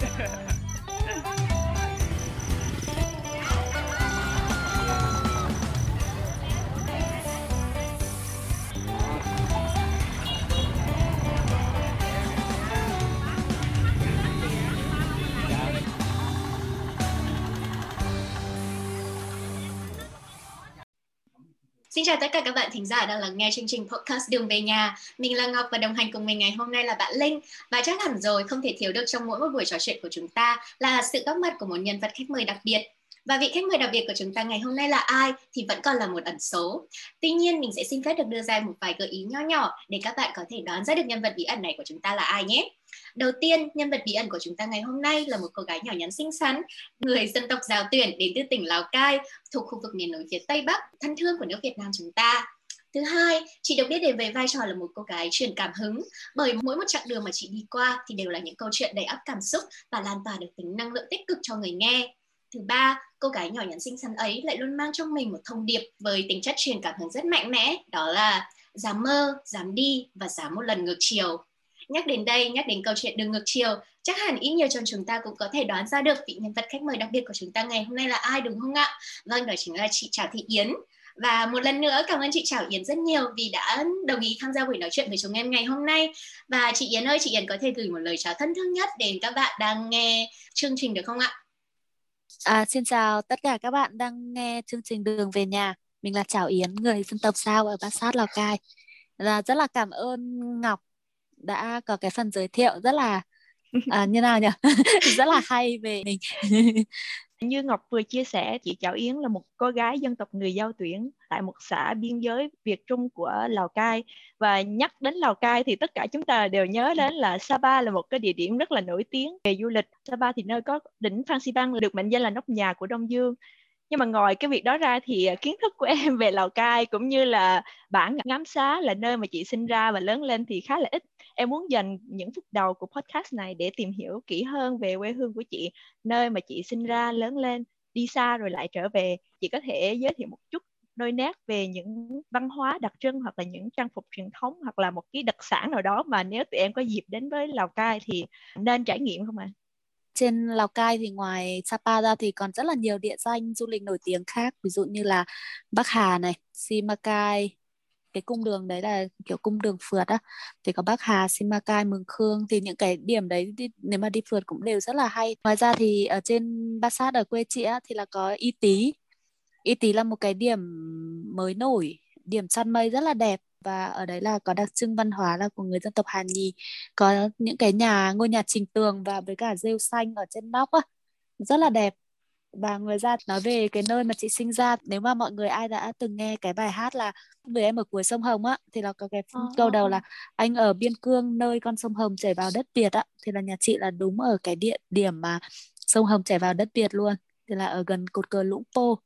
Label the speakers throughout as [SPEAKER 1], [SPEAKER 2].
[SPEAKER 1] Yeah. chào tất cả các bạn thính giả đang lắng nghe chương trình podcast Đường về nhà. Mình là Ngọc và đồng hành cùng mình ngày hôm nay là bạn Linh. Và chắc hẳn rồi, không thể thiếu được trong mỗi một buổi trò chuyện của chúng ta là sự góp mặt của một nhân vật khách mời đặc biệt. Và vị khách mời đặc biệt của chúng ta ngày hôm nay là ai thì vẫn còn là một ẩn số. Tuy nhiên, mình sẽ xin phép được đưa ra một vài gợi ý nho nhỏ để các bạn có thể đoán ra được nhân vật bí ẩn này của chúng ta là ai nhé. Đầu tiên, nhân vật bí ẩn của chúng ta ngày hôm nay là một cô gái nhỏ nhắn xinh xắn, người dân tộc Giáo Tuyển đến từ tỉnh Lào Cai, thuộc khu vực miền núi phía Tây Bắc, thân thương của nước Việt Nam chúng ta. Thứ hai, chị được biết đến về vai trò là một cô gái truyền cảm hứng bởi mỗi một chặng đường mà chị đi qua thì đều là những câu chuyện đầy ắp cảm xúc và lan tỏa được tính năng lượng tích cực cho người nghe. Thứ ba, cô gái nhỏ nhắn xinh xắn ấy lại luôn mang trong mình một thông điệp với tính chất truyền cảm hứng rất mạnh mẽ, đó là dám mơ, dám đi và dám một lần ngược chiều. Nhắc đến đây, nhắc đến câu chuyện đường ngược chiều, chắc hẳn ít nhiều trong chúng ta cũng có thể đoán ra được vị nhân vật khách mời đặc biệt của chúng ta ngày hôm nay là ai đúng không ạ? Vâng, đó chính là chị Trào Thị Yến. Và một lần nữa cảm ơn chị Trảo Yến rất nhiều vì đã đồng ý tham gia buổi nói chuyện với chúng em ngày hôm nay. Và chị Yến ơi, chị Yến có thể gửi một lời chào thân thương nhất đến các bạn đang nghe chương trình được không ạ?
[SPEAKER 2] À, xin chào tất cả các bạn đang nghe chương trình Đường về nhà. Mình là Trảo Yến, người dân tộc Sao ở Bát Sát, Lào Cai. Và rất là cảm ơn Ngọc đã có cái phần giới thiệu rất là à, như nào nhỉ rất là hay về mình
[SPEAKER 3] như Ngọc vừa chia sẻ, chị Chảo Yến là một cô gái dân tộc người Giao Tuyển tại một xã biên giới Việt Trung của Lào Cai. Và nhắc đến Lào Cai thì tất cả chúng ta đều nhớ đến là Sapa là một cái địa điểm rất là nổi tiếng về du lịch. Sapa thì nơi có đỉnh Phan Xipang được mệnh danh là nóc nhà của Đông Dương nhưng mà ngoài cái việc đó ra thì à, kiến thức của em về Lào Cai cũng như là bản ngắm xá là nơi mà chị sinh ra và lớn lên thì khá là ít em muốn dành những phút đầu của podcast này để tìm hiểu kỹ hơn về quê hương của chị, nơi mà chị sinh ra, lớn lên, đi xa rồi lại trở về chị có thể giới thiệu một chút đôi nét về những văn hóa đặc trưng hoặc là những trang phục truyền thống hoặc là một cái đặc sản nào đó mà nếu tụi em có dịp đến với Lào Cai thì nên trải nghiệm không ạ? À?
[SPEAKER 2] Trên Lào Cai thì ngoài Sapa ra thì còn rất là nhiều địa danh du lịch nổi tiếng khác ví dụ như là Bắc Hà này, Simacai cái cung đường đấy là kiểu cung đường phượt á. Thì có Bắc Hà, Simacai, Mường Khương thì những cái điểm đấy đi, nếu mà đi phượt cũng đều rất là hay. Ngoài ra thì ở trên Bát Sát ở quê chị á, thì là có Y Tý. Y Tý là một cái điểm mới nổi điểm săn mây rất là đẹp và ở đấy là có đặc trưng văn hóa là của người dân tộc Hàn Nhì. Có những cái nhà ngôi nhà trình tường và với cả rêu xanh ở trên nóc á. Rất là đẹp. Và người ra nói về cái nơi mà chị sinh ra nếu mà mọi người ai đã từng nghe cái bài hát là người em ở cuối sông Hồng á thì là có cái oh. câu đầu là anh ở biên cương nơi con sông Hồng chảy vào đất Việt á. Thì là nhà chị là đúng ở cái địa điểm mà sông Hồng chảy vào đất Việt luôn. Thì là ở gần cột cờ Lũng Pô.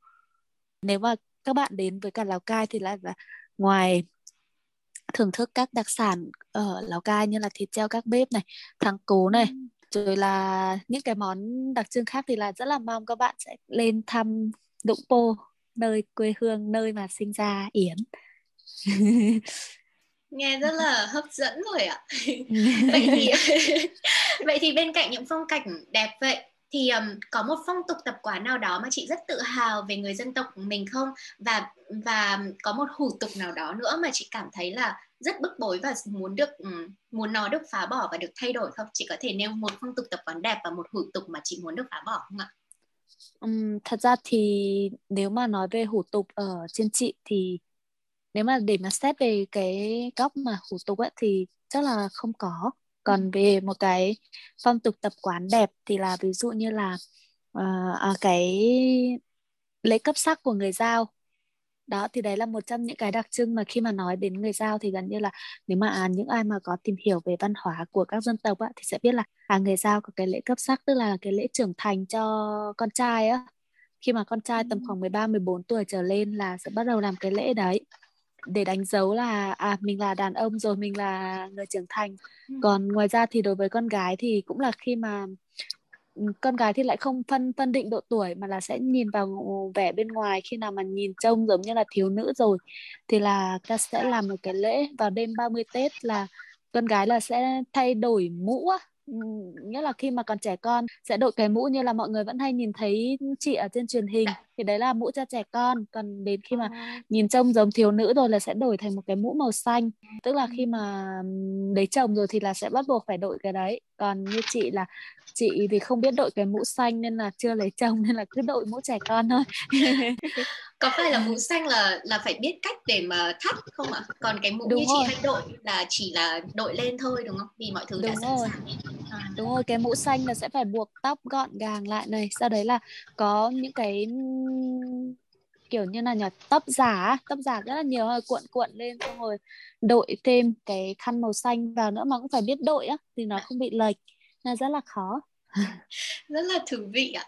[SPEAKER 2] Nếu mà các bạn đến với cả Lào Cai thì là, là ngoài thưởng thức các đặc sản ở Lào Cai như là thịt treo các bếp này, thắng cố này, ừ. rồi là những cái món đặc trưng khác thì là rất là mong các bạn sẽ lên thăm Đụng Pô, nơi quê hương, nơi mà sinh ra Yến.
[SPEAKER 1] nghe rất là hấp dẫn rồi ạ vậy thì vậy thì bên cạnh những phong cảnh đẹp vậy thì um, có một phong tục tập quán nào đó mà chị rất tự hào về người dân tộc mình không? Và và có một hủ tục nào đó nữa mà chị cảm thấy là rất bức bối và muốn được um, muốn nó được phá bỏ và được thay đổi không? Chị có thể nêu một phong tục tập quán đẹp và một hủ tục mà chị muốn được phá bỏ không ạ?
[SPEAKER 2] Um, thật ra thì nếu mà nói về hủ tục ở trên chị thì nếu mà để mà xét về cái góc mà hủ tục ấy thì chắc là không có còn về một cái phong tục tập quán đẹp thì là ví dụ như là uh, cái lễ cấp sắc của người giao. Đó thì đấy là một trong những cái đặc trưng mà khi mà nói đến người giao thì gần như là nếu mà à, những ai mà có tìm hiểu về văn hóa của các dân tộc á, thì sẽ biết là à, người giao có cái lễ cấp sắc tức là cái lễ trưởng thành cho con trai á. Khi mà con trai tầm khoảng 13 14 tuổi trở lên là sẽ bắt đầu làm cái lễ đấy để đánh dấu là à mình là đàn ông rồi mình là người trưởng thành. Ừ. còn ngoài ra thì đối với con gái thì cũng là khi mà ừ, con gái thì lại không phân phân định độ tuổi mà là sẽ nhìn vào vẻ bên ngoài. Khi nào mà nhìn trông giống như là thiếu nữ rồi thì là ta sẽ làm một cái lễ vào đêm 30 Tết là con gái là sẽ thay đổi mũ nghĩa là khi mà còn trẻ con sẽ đội cái mũ như là mọi người vẫn hay nhìn thấy chị ở trên truyền hình thì đấy là mũ cho trẻ con còn đến khi mà à. nhìn trông giống thiếu nữ rồi là sẽ đổi thành một cái mũ màu xanh tức là khi mà lấy chồng rồi thì là sẽ bắt buộc phải đội cái đấy còn như chị là chị thì không biết đội cái mũ xanh nên là chưa lấy chồng nên là cứ đội mũ trẻ con thôi
[SPEAKER 1] có phải là mũ xanh là là phải biết cách để mà thắt không ạ còn cái mũ đúng như rồi. chị hay đội là chỉ là đội lên thôi đúng không vì mọi thứ đúng đã sẵn rồi. sàng.
[SPEAKER 2] Đúng rồi cái mũ xanh là sẽ phải buộc tóc gọn gàng lại này. Sau đấy là có những cái kiểu như là nhỉ tóc giả tóc giả rất là nhiều rồi cuộn cuộn lên xong rồi đội thêm cái khăn màu xanh vào nữa mà cũng phải biết đội á thì nó không bị lệch là rất là khó.
[SPEAKER 1] Rất là thú vị ạ.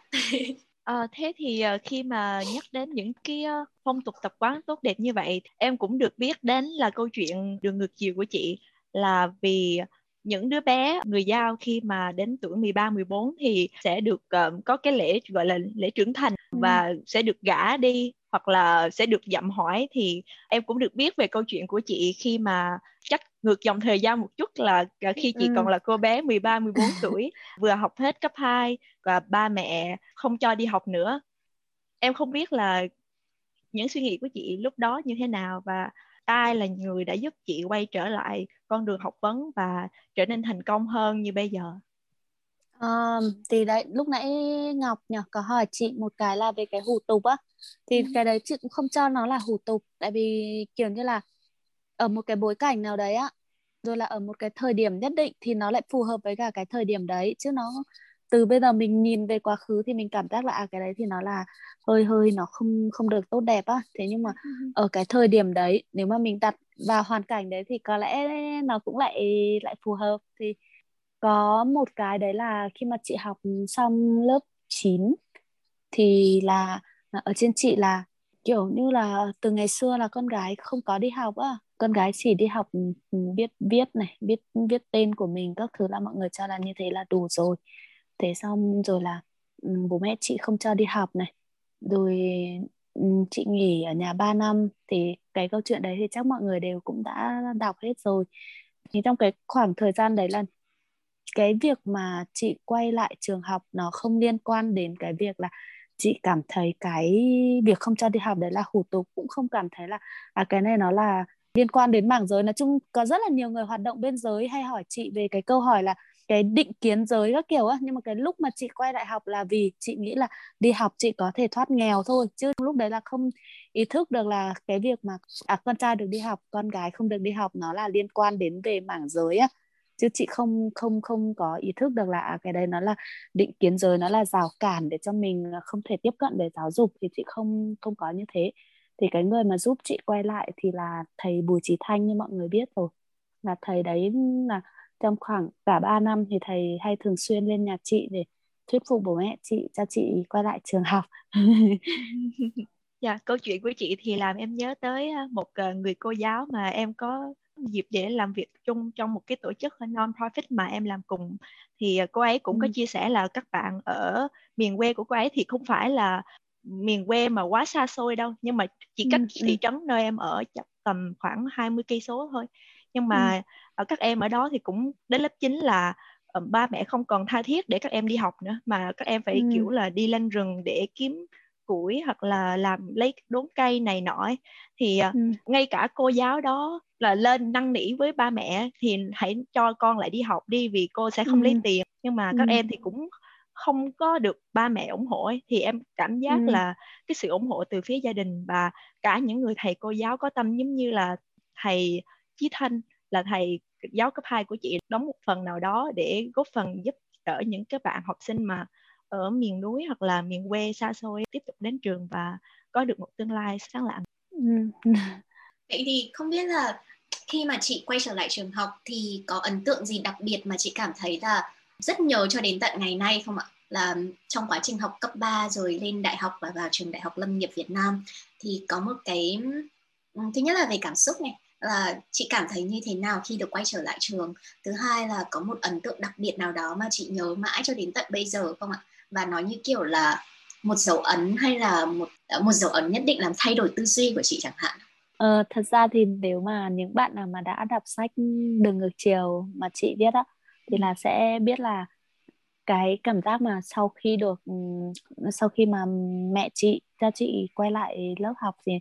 [SPEAKER 3] À, thế thì uh, khi mà nhắc đến những cái uh, phong tục tập quán tốt đẹp như vậy, em cũng được biết đến là câu chuyện đường ngược chiều của chị là vì những đứa bé người giao khi mà đến tuổi 13 14 thì sẽ được uh, có cái lễ gọi là lễ trưởng thành và ừ. sẽ được gả đi hoặc là sẽ được dặm hỏi thì em cũng được biết về câu chuyện của chị khi mà chắc ngược dòng thời gian một chút là khi chị ừ. còn là cô bé 13 14 tuổi vừa học hết cấp 2 và ba mẹ không cho đi học nữa. Em không biết là những suy nghĩ của chị lúc đó như thế nào và ai là người đã giúp chị quay trở lại con đường học vấn và trở nên thành công hơn như bây giờ?
[SPEAKER 2] Um, thì đấy lúc nãy Ngọc nhỉ có hỏi chị một cái là về cái hủ tục á thì ừ. cái đấy chị cũng không cho nó là hủ tục tại vì kiểu như là ở một cái bối cảnh nào đấy á rồi là ở một cái thời điểm nhất định thì nó lại phù hợp với cả cái thời điểm đấy chứ nó từ bây giờ mình nhìn về quá khứ thì mình cảm giác là à, cái đấy thì nó là hơi hơi nó không không được tốt đẹp á. Thế nhưng mà ừ. ở cái thời điểm đấy nếu mà mình đặt vào hoàn cảnh đấy thì có lẽ nó cũng lại lại phù hợp. Thì có một cái đấy là khi mà chị học xong lớp 9 thì là ở trên chị là kiểu như là từ ngày xưa là con gái không có đi học á. Con gái chỉ đi học ừ, biết viết này biết viết tên của mình các thứ là mọi người cho là như thế là đủ rồi thế xong rồi là ừ, bố mẹ chị không cho đi học này. Rồi ừ, chị nghỉ ở nhà 3 năm. Thì cái câu chuyện đấy thì chắc mọi người đều cũng đã đọc hết rồi. Thì trong cái khoảng thời gian đấy là cái việc mà chị quay lại trường học nó không liên quan đến cái việc là chị cảm thấy cái việc không cho đi học đấy là hủ tục, cũng không cảm thấy là à cái này nó là liên quan đến mảng giới. Nói chung có rất là nhiều người hoạt động bên giới hay hỏi chị về cái câu hỏi là cái định kiến giới các kiểu á. Nhưng mà cái lúc mà chị quay đại học là vì chị nghĩ là đi học chị có thể thoát nghèo thôi chứ lúc đấy là không ý thức được là cái việc mà à con trai được đi học con gái không được đi học nó là liên quan đến về mảng giới á. Chứ chị không không không có ý thức được là à, cái đấy nó là định kiến giới nó là rào cản để cho mình à, không thể tiếp cận về giáo dục thì chị không không có như thế. Thì cái người mà giúp chị quay lại thì là thầy Bùi Trí Thanh như mọi người biết rồi. Là thầy đấy là trong khoảng cả 3 năm thì thầy hay thường xuyên lên nhà chị để thuyết phục bố mẹ chị cho chị quay lại trường học
[SPEAKER 3] Dạ, câu chuyện của chị thì làm em nhớ tới một ờ, người cô giáo mà em có dịp để làm việc chung trong một cái tổ chức non-profit mà em làm cùng thì ờ, cô ấy cũng ừ. có chia sẻ là các bạn ở miền quê của cô ấy thì không phải là miền quê mà quá xa xôi đâu nhưng mà chỉ cách ừ. thị trấn nơi em ở tầm khoảng 20 cây số thôi nhưng mà ừ. các em ở đó thì cũng đến lớp 9 là uh, ba mẹ không còn tha thiết để các em đi học nữa mà các em phải ừ. kiểu là đi lên rừng để kiếm củi hoặc là làm lấy đốn cây này nọ thì ừ. ngay cả cô giáo đó là lên năn nỉ với ba mẹ thì hãy cho con lại đi học đi vì cô sẽ không ừ. lấy tiền nhưng mà các ừ. em thì cũng không có được ba mẹ ủng hộ ấy, thì em cảm giác ừ. là cái sự ủng hộ từ phía gia đình và cả những người thầy cô giáo có tâm giống như là thầy Chí Thanh là thầy giáo cấp 2 của chị, đóng một phần nào đó để góp phần giúp đỡ những các bạn học sinh mà ở miền núi hoặc là miền quê xa xôi tiếp tục đến trường và có được một tương lai sáng lạng.
[SPEAKER 1] Vậy thì không biết là khi mà chị quay trở lại trường học thì có ấn tượng gì đặc biệt mà chị cảm thấy là rất nhớ cho đến tận ngày nay không ạ? Là trong quá trình học cấp 3 rồi lên đại học và vào trường Đại học Lâm nghiệp Việt Nam thì có một cái, thứ nhất là về cảm xúc này là chị cảm thấy như thế nào khi được quay trở lại trường? Thứ hai là có một ấn tượng đặc biệt nào đó mà chị nhớ mãi cho đến tận bây giờ không ạ? Và nó như kiểu là một dấu ấn hay là một một dấu ấn nhất định làm thay đổi tư duy của chị chẳng hạn?
[SPEAKER 2] Ờ, thật ra thì nếu mà những bạn nào mà đã đọc sách Đường ngược chiều mà chị viết á thì là sẽ biết là cái cảm giác mà sau khi được sau khi mà mẹ chị, cha chị quay lại lớp học thì,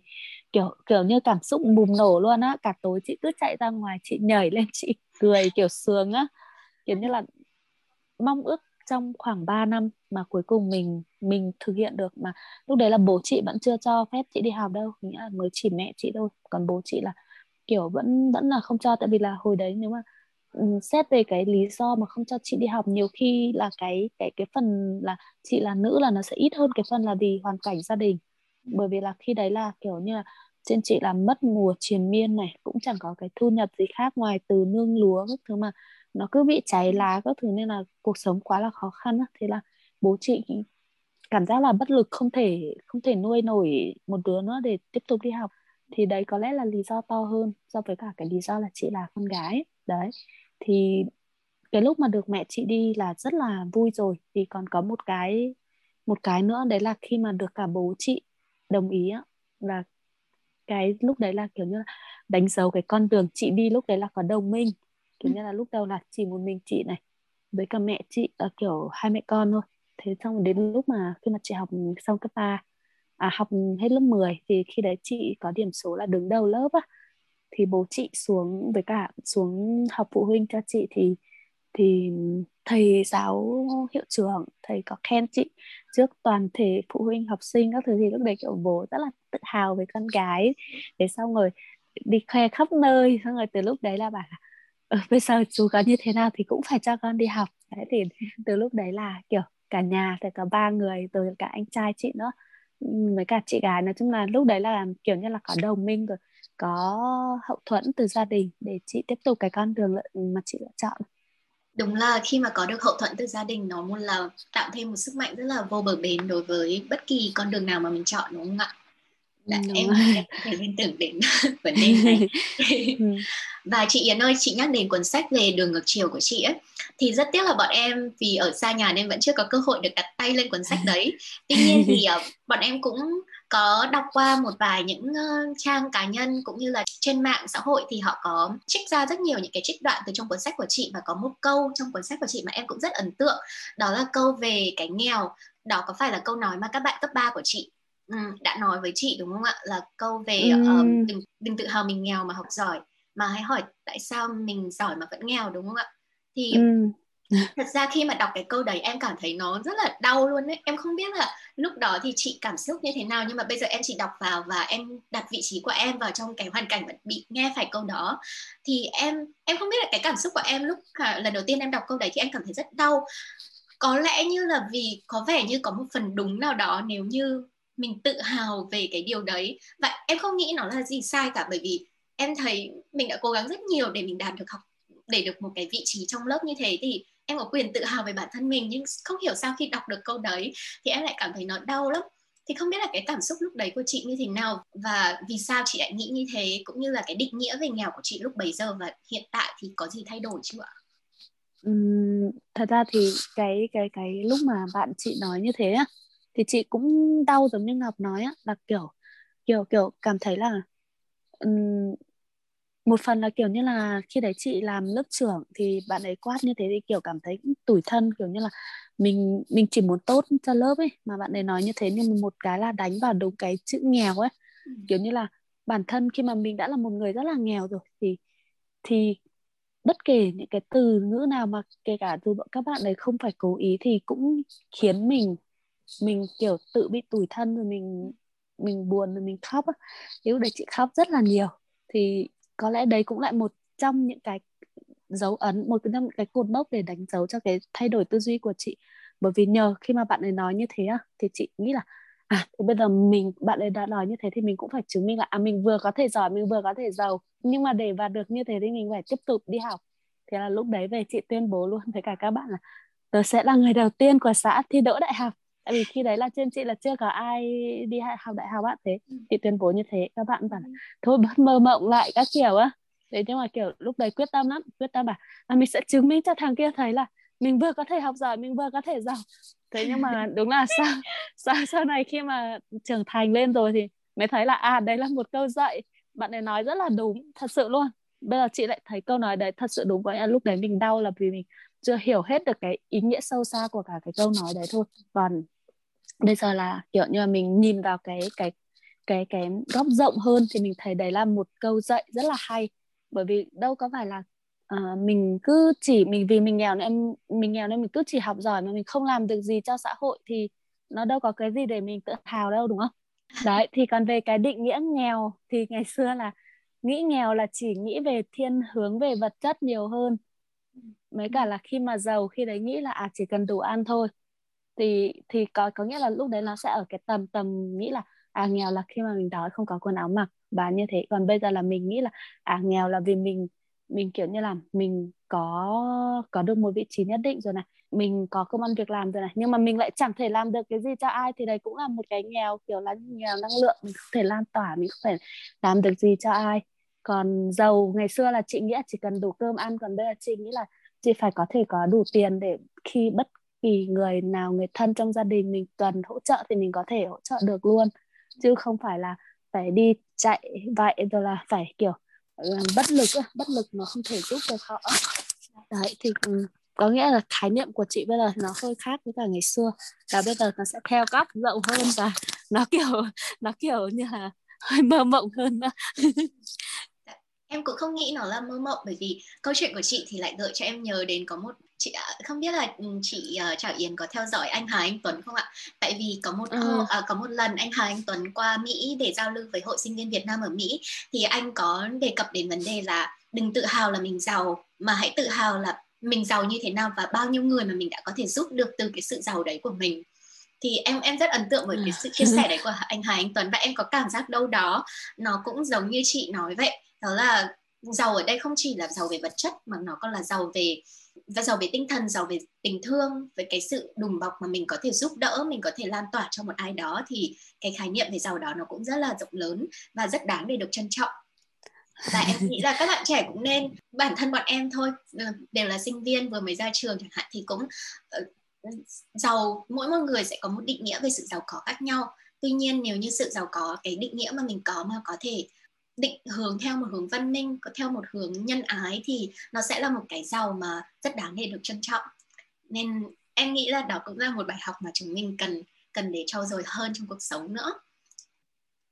[SPEAKER 2] kiểu kiểu như cảm xúc bùng nổ luôn á, cả tối chị cứ chạy ra ngoài, chị nhảy lên, chị cười kiểu sướng á. Kiểu như là mong ước trong khoảng 3 năm mà cuối cùng mình mình thực hiện được mà lúc đấy là bố chị vẫn chưa cho phép chị đi học đâu nghĩa là mới chỉ mẹ chị thôi. Còn bố chị là, kiểu, vẫn vẫn là không cho, tại vì là hồi đấy nếu mà Ừ, xét về cái lý do mà không cho chị đi học, nhiều khi là cái cái cái phần là chị là nữ là nó sẽ ít hơn cái phần là vì hoàn cảnh gia đình. Bởi vì là khi đấy là kiểu như là trên chị là mất mùa triền miên này, cũng chẳng có cái thu nhập gì khác ngoài từ nương lúa các thứ mà nó cứ bị cháy lá các thứ nên là cuộc sống quá là khó khăn á. Thế là bố chị cảm giác là bất lực, không thể không thể nuôi nổi một đứa nữa để tiếp tục đi học. Thì đấy có lẽ là lý do to hơn so với cả cái lý do là chị là con gái. Đấy thì cái lúc mà được mẹ chị đi là rất là vui rồi. Thì còn có một cái một cái nữa đấy là khi mà được cả bố chị đồng ý á. Là cái lúc đấy là kiểu như là đánh dấu cái con đường chị đi lúc đấy là có đồng minh. Kiểu như là lúc đầu là chỉ một mình chị này với cả mẹ chị là kiểu hai mẹ con thôi. Thế xong đến lúc mà khi mà chị học xong cấp 3 à, học hết lớp 10 thì khi đấy chị có điểm số là đứng đầu lớp á thì bố chị xuống với cả xuống học phụ huynh cho chị thì thì thầy giáo hiệu trưởng, thầy có khen chị trước toàn thể phụ huynh học sinh các thứ thì lúc đấy kiểu bố rất là tự hào với con gái. Để xong rồi đi khoe khắp nơi, xong rồi từ lúc đấy là bảo là ờ, bây giờ chú có như thế nào thì cũng phải cho con đi học. Đấy, thì từ lúc đấy là kiểu cả nhà thì có ba người, rồi cả anh trai chị nữa với cả chị gái. Nói chung là lúc đấy là kiểu như là có đồng minh rồi có hậu thuẫn từ gia đình để chị tiếp tục cái con đường mà chị lựa chọn.
[SPEAKER 1] Đúng là khi mà có được hậu thuẫn từ gia đình nó muốn là tạo thêm một sức mạnh rất là vô bờ bến đối với bất kỳ con đường nào mà mình chọn đúng không ạ? Đã, dạ, em, em có thể liên tưởng đến vấn đề này. Ừ. và chị Yến ơi chị nhắc đến cuốn sách về đường ngược chiều của chị ấy thì rất tiếc là bọn em vì ở xa nhà nên vẫn chưa có cơ hội được đặt tay lên cuốn sách đấy. Tuy nhiên thì uh, bọn em cũng có đọc qua một vài những uh, trang cá nhân cũng như là trên mạng xã hội thì họ có trích ra rất nhiều những cái trích đoạn từ trong cuốn sách của chị và có một câu trong cuốn sách của chị mà em cũng rất ấn tượng. Đó là câu về cái nghèo. Đó có phải là câu nói mà các bạn cấp 3 của chị um, đã nói với chị đúng không ạ? Là câu về um, đừng đừng tự hào mình nghèo mà học giỏi. Mà hãy hỏi tại sao mình giỏi mà vẫn nghèo đúng không ạ? Thì ừ thật ra khi mà đọc cái câu đấy em cảm thấy nó rất là đau luôn đấy em không biết là lúc đó thì chị cảm xúc như thế nào, nhưng mà bây giờ em chỉ đọc vào và em đặt vị trí của em vào trong cái hoàn cảnh bị nghe phải câu đó. Thì em em không biết là cái cảm xúc của em lúc lần đầu tiên em đọc câu đấy thì em cảm thấy rất đau. Có lẽ như là vì có vẻ như có một phần đúng nào đó nếu như mình tự hào về cái điều đấy. Và em không nghĩ nó là gì sai cả, bởi vì em thấy mình đã cố gắng rất nhiều để mình đạt được học, để được một cái vị trí trong lớp như thế. Thì em có quyền tự hào về bản thân mình nhưng không hiểu sao khi đọc được câu đấy thì em lại cảm thấy nó đau lắm thì không biết là cái cảm xúc lúc đấy của chị như thế nào và vì sao chị lại nghĩ như thế cũng như là cái định nghĩa về nghèo của chị lúc bấy giờ và hiện tại thì có gì thay đổi chưa ạ?
[SPEAKER 2] Uhm, thật ra thì cái cái cái lúc mà bạn chị nói như thế á thì chị cũng đau giống như Ngọc nói á là kiểu kiểu kiểu cảm thấy là um, một phần là kiểu như là khi đấy chị làm lớp trưởng thì bạn ấy quát như thế thì kiểu cảm thấy tủi thân kiểu như là mình mình chỉ muốn tốt cho lớp ấy mà bạn ấy nói như thế nhưng một cái là đánh vào đúng cái chữ nghèo ấy. Ừ. kiểu như là bản thân khi mà mình đã là một người rất là nghèo rồi thì thì bất kể những cái từ ngữ nào mà kể cả dù các bạn ấy không phải cố ý thì cũng khiến mình mình kiểu tự bị tủi thân rồi mình mình buồn rồi mình khóc lúc đấy chị khóc rất là nhiều. Thì có lẽ đấy cũng lại một trong những cái dấu ấn, một trong cái cột mốc để đánh dấu cho cái thay đổi tư duy của chị. Bởi vì nhờ khi mà bạn ấy nói như thế thì chị nghĩ là à thì bây giờ mình, bạn ấy đã nói như thế thì mình cũng phải chứng minh là à mình vừa có thể giỏi, mình vừa có thể giàu. Nhưng mà để vào được như thế thì mình phải tiếp tục đi học. Thế là lúc đấy về chị tuyên bố luôn với cả các bạn là, tớ sẽ là người đầu tiên của xã thi đỗ đại học tại vì khi đấy là trên chị là chưa có ai đi học đại học á thế ừ. chị tuyên bố như thế các bạn bảo là, ừ. thôi bớt mơ mộng lại các kiểu á thế nhưng mà kiểu lúc đấy quyết tâm lắm quyết tâm bảo là mình sẽ chứng minh cho thằng kia thấy là mình vừa có thể học giỏi mình vừa có thể giàu thế nhưng mà đúng là sau sau sau này khi mà trưởng thành lên rồi thì mới thấy là à đấy là một câu dạy bạn ấy nói rất là đúng thật sự luôn bây giờ chị lại thấy câu nói đấy thật sự đúng vậy lúc đấy mình đau là vì mình chưa hiểu hết được cái ý nghĩa sâu xa của cả cái câu nói đấy thôi. Còn bây giờ là kiểu như là mình nhìn vào cái cái cái cái góc rộng hơn thì mình thấy đấy là một câu dạy rất là hay. Bởi vì đâu có phải là uh, mình cứ chỉ mình vì mình nghèo nên mình nghèo nên mình cứ chỉ học giỏi mà mình không làm được gì cho xã hội thì nó đâu có cái gì để mình tự hào đâu đúng không? Đấy thì còn về cái định nghĩa nghèo thì ngày xưa là nghĩ nghèo là chỉ nghĩ về thiên hướng về vật chất nhiều hơn mấy cả là khi mà giàu, khi đấy nghĩ là à chỉ cần đủ ăn thôi. Thì thì có có nghĩa là lúc đấy nó sẽ ở cái tầm tầm nghĩ là à nghèo là khi mà mình đói, không có quần áo mặc và như thế. Còn bây giờ là mình nghĩ là à nghèo là vì mình mình, kiểu như là, mình có có được một vị trí nhất định rồi này. Mình có công ăn việc làm rồi này. Nhưng mà mình lại chẳng thể làm được cái gì cho ai. Thì đấy cũng là một cái nghèo, kiểu là nghèo năng lượng. Mình không thể lan tỏa, mình không thể làm được gì cho ai còn giàu. Ngày xưa là chị nghĩ là chỉ cần đủ cơm ăn, còn bây giờ chị nghĩ là chị phải có thể có đủ tiền để khi bất kỳ người nào, người thân trong gia đình mình cần hỗ trợ thì mình có thể hỗ trợ được luôn. Chứ không phải là phải đi chạy vậy rồi là phải kiểu ờ, bất lực bất lực nó không thể giúp được họ. Đấy, thì ừ, có nghĩa là khái niệm của chị bây giờ nó hơi khác với cả ngày xưa. Là bây giờ nó sẽ theo góc rộng hơn và nó kiểu nó kiểu như là hơi mơ mộng hơn đó
[SPEAKER 1] em cũng không nghĩ nó là mơ mộng bởi vì câu chuyện của chị thì lại gợi cho em nhớ đến có một chị à, không biết là ừ, chị uh, Trảo Yến có theo dõi anh Hà Anh Tuấn không ạ? Tại vì có một ừ. uh, có một lần anh Hà Anh Tuấn qua Mỹ để giao lưu với hội sinh viên Việt Nam ở Mỹ thì anh có đề cập đến vấn đề là đừng tự hào là mình giàu mà hãy tự hào là mình giàu như thế nào và bao nhiêu người mà mình đã có thể giúp được từ cái sự giàu đấy của mình thì em em rất ấn tượng với cái sự chia sẻ đấy của anh Hà Anh Tuấn và em có cảm giác đâu đó nó cũng giống như chị nói vậy đó là giàu ở đây không chỉ là giàu về vật chất mà nó còn là giàu về và giàu về tinh thần giàu về tình thương về cái sự đùm bọc mà mình có thể giúp đỡ mình có thể lan tỏa cho một ai đó thì cái khái niệm về giàu đó nó cũng rất là rộng lớn và rất đáng để được trân trọng. Và em nghĩ là các bạn trẻ cũng nên bản thân bọn em thôi ờ, đều là sinh viên vừa mới ra trường chẳng hạn thì cũng uh, giàu mỗi một người sẽ có một định nghĩa về sự giàu có khác nhau. Tuy nhiên nếu như sự giàu có cái định nghĩa mà mình có mà có thể định hướng theo một hướng văn minh, có theo một hướng nhân ái thì nó sẽ là một cái giàu mà rất đáng để được trân trọng. Nên em nghĩ là đó cũng là một bài học mà chúng mình cần cần để trau dồi hơn trong cuộc sống nữa.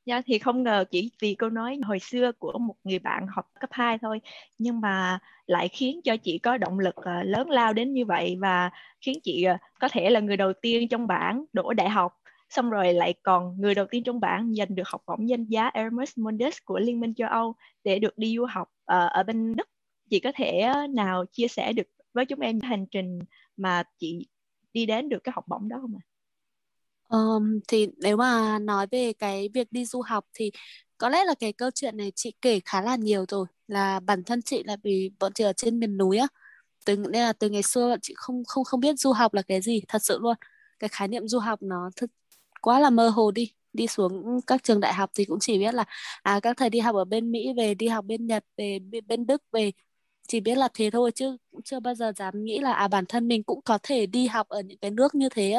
[SPEAKER 3] Dạ thì không ngờ chỉ vì câu nói hồi xưa của một người bạn học cấp 2 thôi, nhưng mà lại khiến cho chị có động lực ờ, lớn lao đến như vậy và khiến chị ờ, có thể là người đầu tiên trong bảng đỗ đại học xong rồi lại còn người đầu tiên trong bảng giành được học bổng danh giá Erasmus Mundus của Liên minh châu Âu để được đi du học uh, ở bên Đức. Chị có thể ờ, nào chia sẻ được với chúng em hành trình mà chị đi đến được cái học bổng đó không ạ?
[SPEAKER 2] Um, thì nếu mà nói về cái việc đi du học thì có lẽ là cái câu chuyện này chị kể khá là nhiều rồi là bản thân chị là vì bọn chị ở trên miền núi á từ nên là từ ngày xưa chị không không không biết du học là cái gì thật sự luôn cái khái niệm du học nó thật quá là mơ hồ đi. Đi xuống các trường đại học thì cũng chỉ biết là à các thầy đi học ở bên Mỹ về, đi học bên Nhật, về bên Đức về. Chỉ biết là thế thôi chứ cũng chưa bao giờ dám nghĩ là à bản thân mình cũng có thể đi học ở những cái nước như thế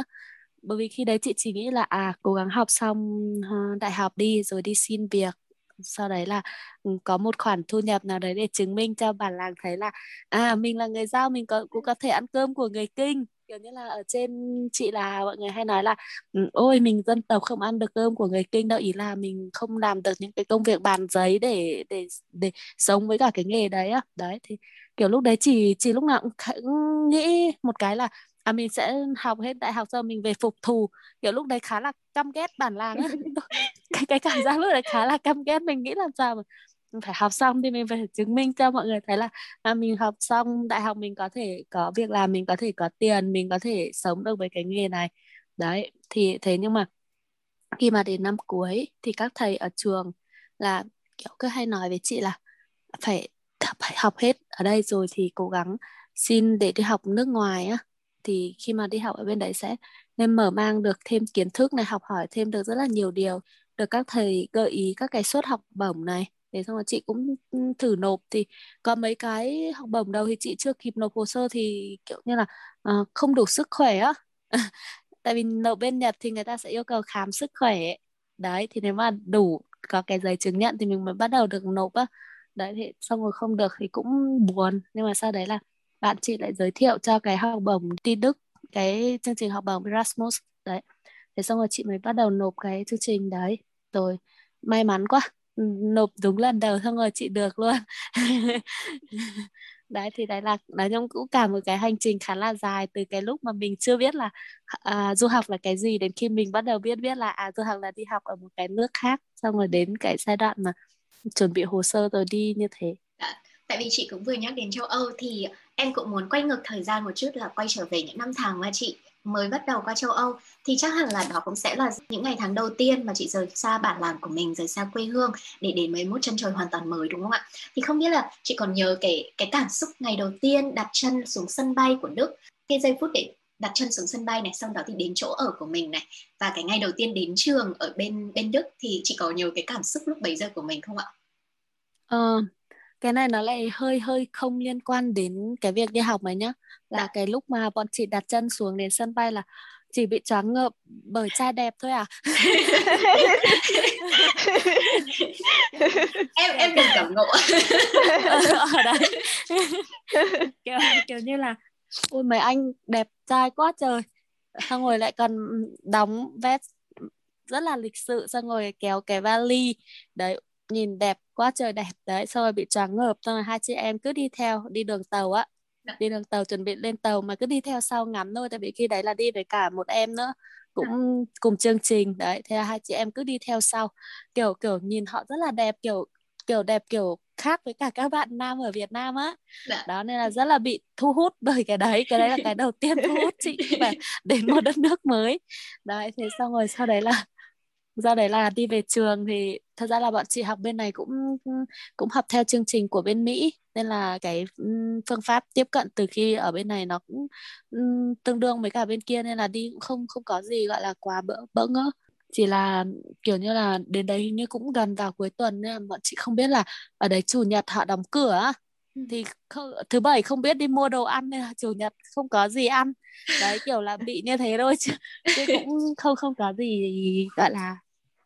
[SPEAKER 2] bởi vì khi đấy chị chỉ nghĩ là à cố gắng học xong ờ, đại học đi rồi đi xin việc. Sau đấy là ừ, có một khoản thu nhập nào đấy để chứng minh cho bản làng thấy là à mình là người giao, mình có, cũng có thể ăn cơm của người kinh kiểu như là ở trên chị là mọi người hay nói là ừ, ôi, mình dân tộc không ăn được cơm của người kinh đâu. Ý là mình không làm được những cái công việc bàn giấy để để để sống với cả cái nghề đấy á. Đấy, thì kiểu lúc đấy chỉ chỉ lúc nào cũng nghĩ một cái là à mình sẽ học hết đại học rồi mình về phục thù. Kiểu lúc đấy khá là căm ghét bản làng ấy cái cái cảm giác lúc đấy khá là căm ghét, mình nghĩ làm sao mà phải học xong thì mình phải chứng minh cho mọi người thấy là à, mình học xong đại học mình có thể có việc làm mình có thể có tiền mình có thể sống được với cái nghề này. Đấy thì thế nhưng mà khi mà đến năm cuối thì các thầy ở trường là kiểu cứ hay nói với chị là phải phải học hết ở đây rồi thì cố gắng xin để đi học nước ngoài á. Thì khi mà đi học ở bên đấy sẽ nên mở mang được thêm kiến thức này học hỏi thêm được rất là nhiều điều được các thầy gợi ý các cái suất học bổng này để xong rồi chị cũng thử nộp. Thì có mấy cái học bổng đầu thì chị chưa kịp nộp hồ sơ thì kiểu như là uh, không đủ sức khỏe á. Tại vì nộp bên Nhật thì người ta sẽ yêu cầu khám sức khỏe. Đấy thì nếu mà đủ có cái giấy chứng nhận thì mình mới bắt đầu được nộp á. Đấy thì xong rồi không được thì cũng buồn. Nhưng mà sau đấy là bạn chị lại giới thiệu cho cái học bổng đi Đức cái chương trình học bổng Erasmus. Đấy. Thế xong rồi chị mới bắt đầu nộp cái chương trình đấy. Rồi may mắn quá nộp đúng lần đầu xong rồi chị được luôn. Đấy thì đấy là nói chung cũng cả một cái hành trình khá là dài từ cái lúc mà mình chưa biết là à, du học là cái gì đến khi mình bắt đầu biết biết là à du học là đi học ở một cái nước khác xong rồi đến cái giai đoạn mà chuẩn bị hồ sơ rồi đi như thế.
[SPEAKER 1] Dạ, tại vì chị cũng vừa nhắc đến châu Âu thì em cũng muốn quay ngược thời gian một chút là quay trở về những năm tháng mà chị mới bắt đầu qua châu Âu thì chắc hẳn là đó cũng sẽ là những ngày tháng đầu tiên mà chị rời xa bản làng của mình, rời xa quê hương để đến với một chân trời hoàn toàn mới đúng không ạ? Thì không biết là chị còn nhớ cái cái cảm xúc ngày đầu tiên đặt chân xuống sân bay của Đức, cái giây phút để đặt chân xuống sân bay này, sau đó thì đến chỗ ở của mình này và cái ngày đầu tiên đến trường ở bên bên Đức thì chị có nhớ cái cảm xúc lúc bấy giờ của mình không ạ?
[SPEAKER 2] Ờ, cái này nó lại hơi hơi không liên quan đến cái việc đi học này nhá. Là cái lúc mà bọn chị đặt chân xuống đến sân bay là chỉ bị choáng ngợp bởi trai đẹp thôi à?
[SPEAKER 1] Em em đừng cảm ngộ.
[SPEAKER 2] Ở đấy. Kiểu, kiểu như là ôi mấy anh đẹp trai quá trời. Xong rồi lại còn đóng vest rất là lịch sự xong rồi kéo cái vali. Đấy nhìn đẹp quá trời đẹp đấy xong rồi bị choáng ngợp xong rồi hai chị em cứ đi theo đi đường tàu á dạ. đi đường tàu chuẩn bị lên tàu mà cứ đi theo sau ngắm thôi tại vì khi đấy là đi với cả một em nữa cũng dạ. cùng chương trình đấy thế là hai chị em cứ đi theo sau kiểu kiểu nhìn họ rất là đẹp kiểu kiểu đẹp kiểu khác với cả các bạn nam ở Việt Nam á dạ. đó nên là rất là bị thu hút bởi cái đấy cái đấy là cái đầu tiên thu hút chị mà đến một đất nước mới đấy thế xong rồi sau đấy là do đấy là đi về trường thì thật ra là bọn chị học bên này cũng cũng học theo chương trình của bên Mỹ, nên là cái ừ, phương pháp tiếp cận từ khi ở bên này nó cũng ừ, tương đương với cả bên kia, nên là đi cũng không không có gì gọi là quá bỡ bỡ ngỡ. Chỉ là kiểu như là đến đấy như cũng gần vào cuối tuần nên là bọn chị không biết là ở đấy chủ nhật họ đóng cửa thì không, thứ bảy không biết đi mua đồ ăn nên là chủ nhật không có gì ăn. Đấy kiểu là bị như thế thôi chứ, chứ cũng không không có gì gọi là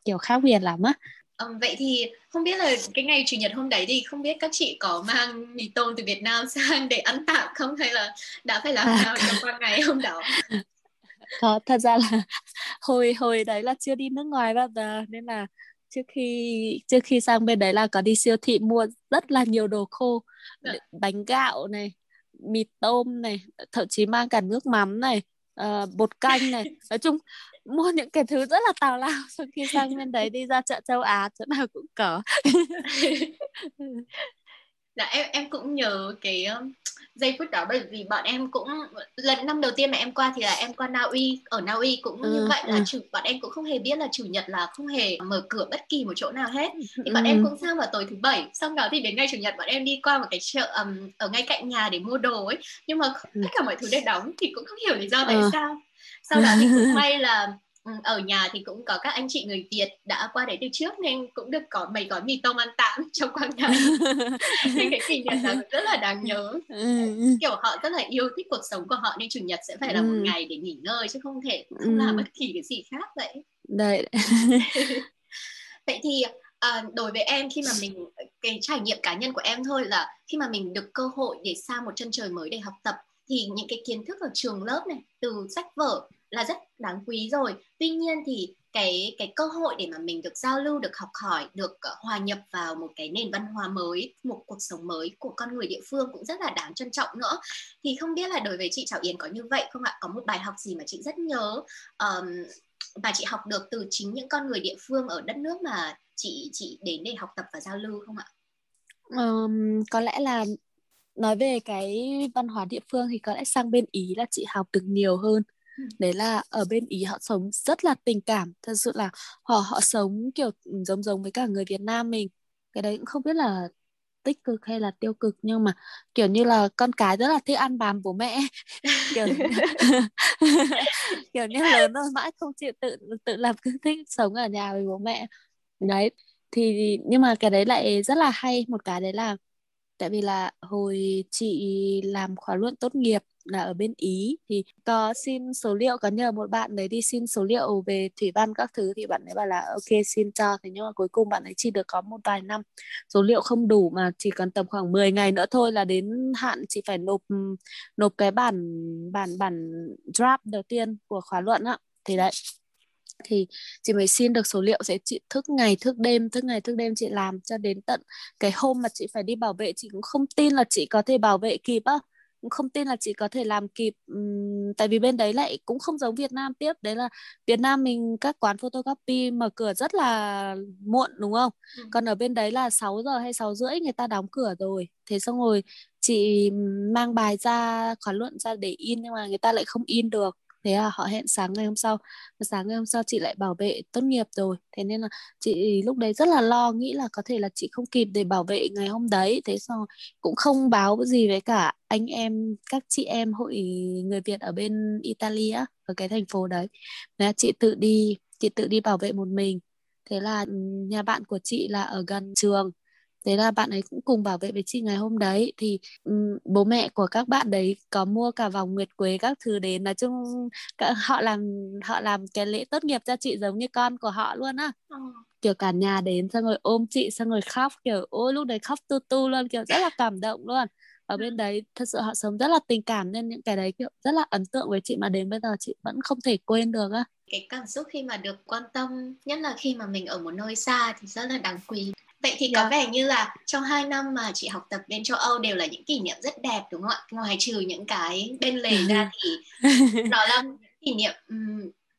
[SPEAKER 2] kiểu khác biệt lắm á.
[SPEAKER 1] Um, vậy thì không biết là cái ngày chủ nhật hôm đấy thì không biết các chị có mang mì tôm từ Việt Nam sang để ăn tạm không? Hay là đã phải làm à, nào trong qua ngày hôm đó?
[SPEAKER 2] Có, thật ra là hồi hồi đấy là chưa đi nước ngoài bao giờ nên là trước khi trước khi sang bên đấy là có đi siêu thị mua rất là nhiều đồ khô dạ. bánh gạo này mì tôm này thậm chí mang cả nước mắm này uh, bột canh này nói chung mua những cái thứ rất là tào lao sau khi sang bên đấy đi ra chợ châu Á chỗ nào cũng có
[SPEAKER 1] dạ em em cũng nhớ cái giây phút đó bởi vì bọn em cũng lần năm đầu tiên mà em qua thì là em qua Na Uy ở Na Uy cũng ừ, như vậy là ừ. chủ bọn em cũng không hề biết là chủ nhật là không hề mở cửa bất kỳ một chỗ nào hết thì bọn ừ. em cũng sang vào tối thứ bảy xong đó thì đến ngày chủ nhật bọn em đi qua một cái chợ um, ở ngay cạnh nhà để mua đồ ấy nhưng mà ừ. tất cả mọi thứ đều đóng thì cũng không hiểu lý do tại ừ. sao sau đó thì cũng may là ở nhà thì cũng có các anh chị người Việt đã qua đấy từ trước nên cũng được có mấy gói mì tôm ăn tạm trong quãng ngày nên cái kỷ niệm đó rất là đáng nhớ. Ừ. kiểu họ rất là yêu thích cuộc sống của họ nên chủ nhật sẽ phải là một ừ. ngày để nghỉ ngơi chứ không thể không làm bất kỳ cái gì khác vậy.
[SPEAKER 2] Đấy.
[SPEAKER 1] Vậy thì à, đối với em khi mà mình cái trải nghiệm cá nhân của em thôi là khi mà mình được cơ hội để sang một chân trời mới để học tập thì những cái kiến thức ở trường lớp này từ sách vở là rất đáng quý rồi. Tuy nhiên thì cái cái cơ hội để mà mình được giao lưu được học hỏi được ờ, hòa nhập vào một cái nền văn hóa mới một cuộc sống mới của con người địa phương cũng rất là đáng trân trọng nữa. Thì không biết là đối với chị Trảo Yến có như vậy không ạ? Có một bài học gì mà chị rất nhớ um, và chị học được từ chính những con người địa phương ở đất nước mà chị chị đến để học tập và giao lưu không ạ?
[SPEAKER 2] Um, có lẽ là nói về cái văn hóa địa phương thì có lẽ sang bên Ý là chị học được nhiều hơn đấy là ở bên ý họ sống rất là tình cảm, thật sự là họ họ sống, kiểu giống giống với cả người Việt Nam mình. Cái đấy cũng không biết là tích cực hay là tiêu cực, nhưng mà, kiểu như là, con cái rất là thích ăn bám bố mẹ. Kiểu kiểu như lớn rồi mãi không chịu tự tự lập cứ thích sống ở nhà với bố mẹ. Đấy, thì, nhưng mà cái đấy lại rất là hay. Một cái đấy là, tại vì là hồi chị làm khóa luận tốt nghiệp là ở bên Ý, thì có xin số liệu, có nhờ một bạn đấy đi xin số liệu về thủy văn các thứ, thì bạn ấy bảo là, ok, xin cho. Thế nhưng mà cuối cùng bạn ấy chỉ được có một vài năm. Số liệu không đủ mà chỉ cần tầm khoảng 10 ngày nữa thôi là đến hạn chị phải nộp nộp cái bản bản bản draft đầu tiên của khóa luận ạ thì đấy. Thì chị mới xin được số liệu, sẽ chị thức ngày, thức đêm, thức ngày, thức đêm chị làm cho đến tận cái hôm mà chị phải đi bảo vệ. Chị cũng không tin là chị có thể bảo vệ kịp á không tin là chị có thể làm kịp uhm, tại vì bên đấy lại cũng không giống Việt Nam tiếp. Đấy là Việt Nam mình các quán photocopy mở cửa rất là muộn đúng không? Ừ. còn ở bên đấy là 6 giờ hay 6 rưỡi người ta đóng cửa rồi. Thế xong rồi chị mang bài ra khóa luận ra để in nhưng mà người ta lại không in được thế là họ hẹn sáng ngày hôm sau. Và sáng ngày hôm sau chị lại bảo vệ tốt nghiệp rồi. Thế nên là chị lúc đấy rất là lo, nghĩ là có thể là chị không kịp để bảo vệ ngày hôm đấy. Thế xong cũng không báo gì với cả anh em, các chị em hội người Việt ở bên Italy á, ở cái thành phố đấy. Thế là chị tự đi, chị tự đi bảo vệ một mình. Thế là ừ, nhà bạn của chị là ở gần trường thế là bạn ấy cũng cùng bảo vệ với chị ngày hôm đấy. Thì um, bố mẹ của các bạn đấy có mua cả vòng nguyệt quế các thứ đến. Nói chung cả, họ làm họ làm cái lễ tốt nghiệp cho chị giống như con của họ luôn á. Ừ. kiểu cả nhà đến xong rồi ôm chị xong rồi khóc kiểu ôi lúc đấy khóc tu tu luôn kiểu rất là cảm động luôn. Ở bên đấy thật sự họ sống rất là tình cảm nên những cái đấy kiểu rất là ấn tượng với chị mà đến bây giờ chị vẫn không thể quên được á.
[SPEAKER 1] Cái cảm xúc khi mà được quan tâm nhất là khi mà mình ở một nơi xa thì rất là đáng quý Vậy thì có yeah. Dạ. vẻ như là trong hai năm mà chị học tập bên châu Âu đều là những kỷ niệm rất đẹp đúng không ạ? Ngoài trừ những cái bên lề ra thì nó là những kỷ niệm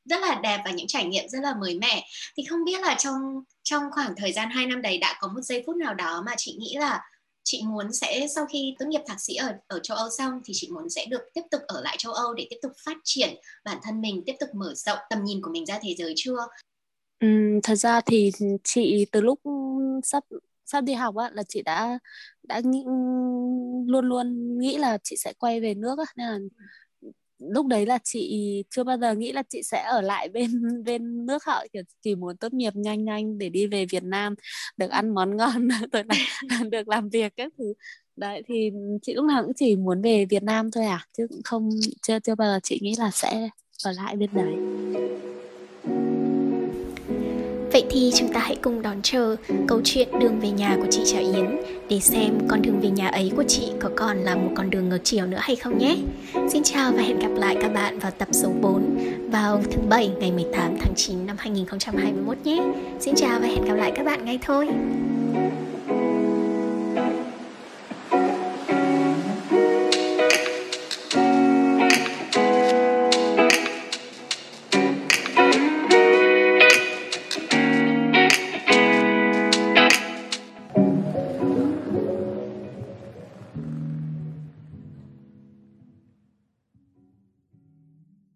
[SPEAKER 1] rất là đẹp và những trải nghiệm rất là mới mẻ. Thì không biết là trong trong khoảng thời gian 2 năm đấy đã có một giây phút nào đó mà chị nghĩ là chị muốn sẽ sau khi tốt nghiệp thạc sĩ ở ở châu Âu xong thì chị muốn sẽ được tiếp tục ở lại châu Âu để tiếp tục phát triển bản thân mình, tiếp tục mở rộng tầm nhìn của mình ra thế giới chưa?
[SPEAKER 2] Thật ra thì chị từ lúc sắp sắp đi học á là chị đã đã nghĩ, luôn luôn nghĩ là chị sẽ quay về nước á nên là lúc đấy là chị chưa bao giờ nghĩ là chị sẽ ở lại bên bên nước họ kiểu chỉ muốn tốt nghiệp nhanh nhanh để đi về Việt Nam được ăn món ngon rồi này được làm việc các thứ. Đấy thì chị lúc nào cũng chỉ muốn về Việt Nam thôi à chứ cũng không chưa chưa bao giờ chị nghĩ là sẽ ở lại bên đấy.
[SPEAKER 1] Vậy thì chúng ta hãy cùng đón chờ câu chuyện đường về nhà của chị Trà Yến để xem con đường về nhà ấy của chị có còn là một con đường ngược chiều nữa hay không nhé. Xin chào và hẹn gặp lại các bạn vào tập số 4 vào thứ Bảy ngày 18 tháng 9 năm 2021 nhé. Xin chào và hẹn gặp lại các bạn ngay thôi.